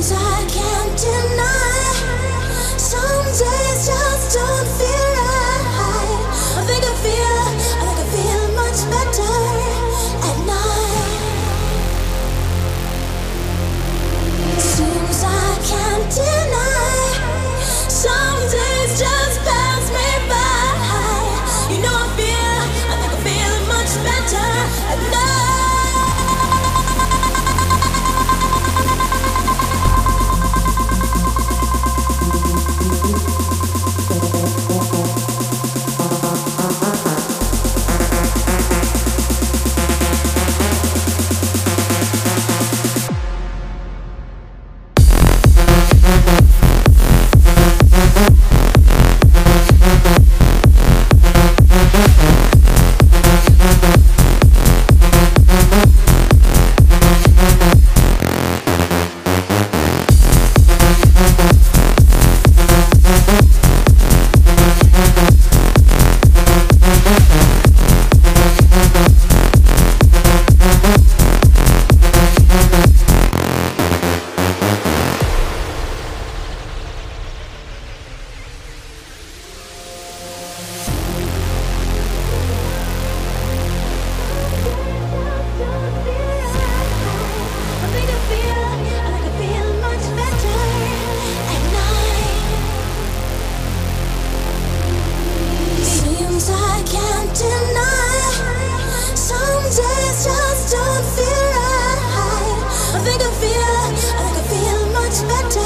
sometimes expected.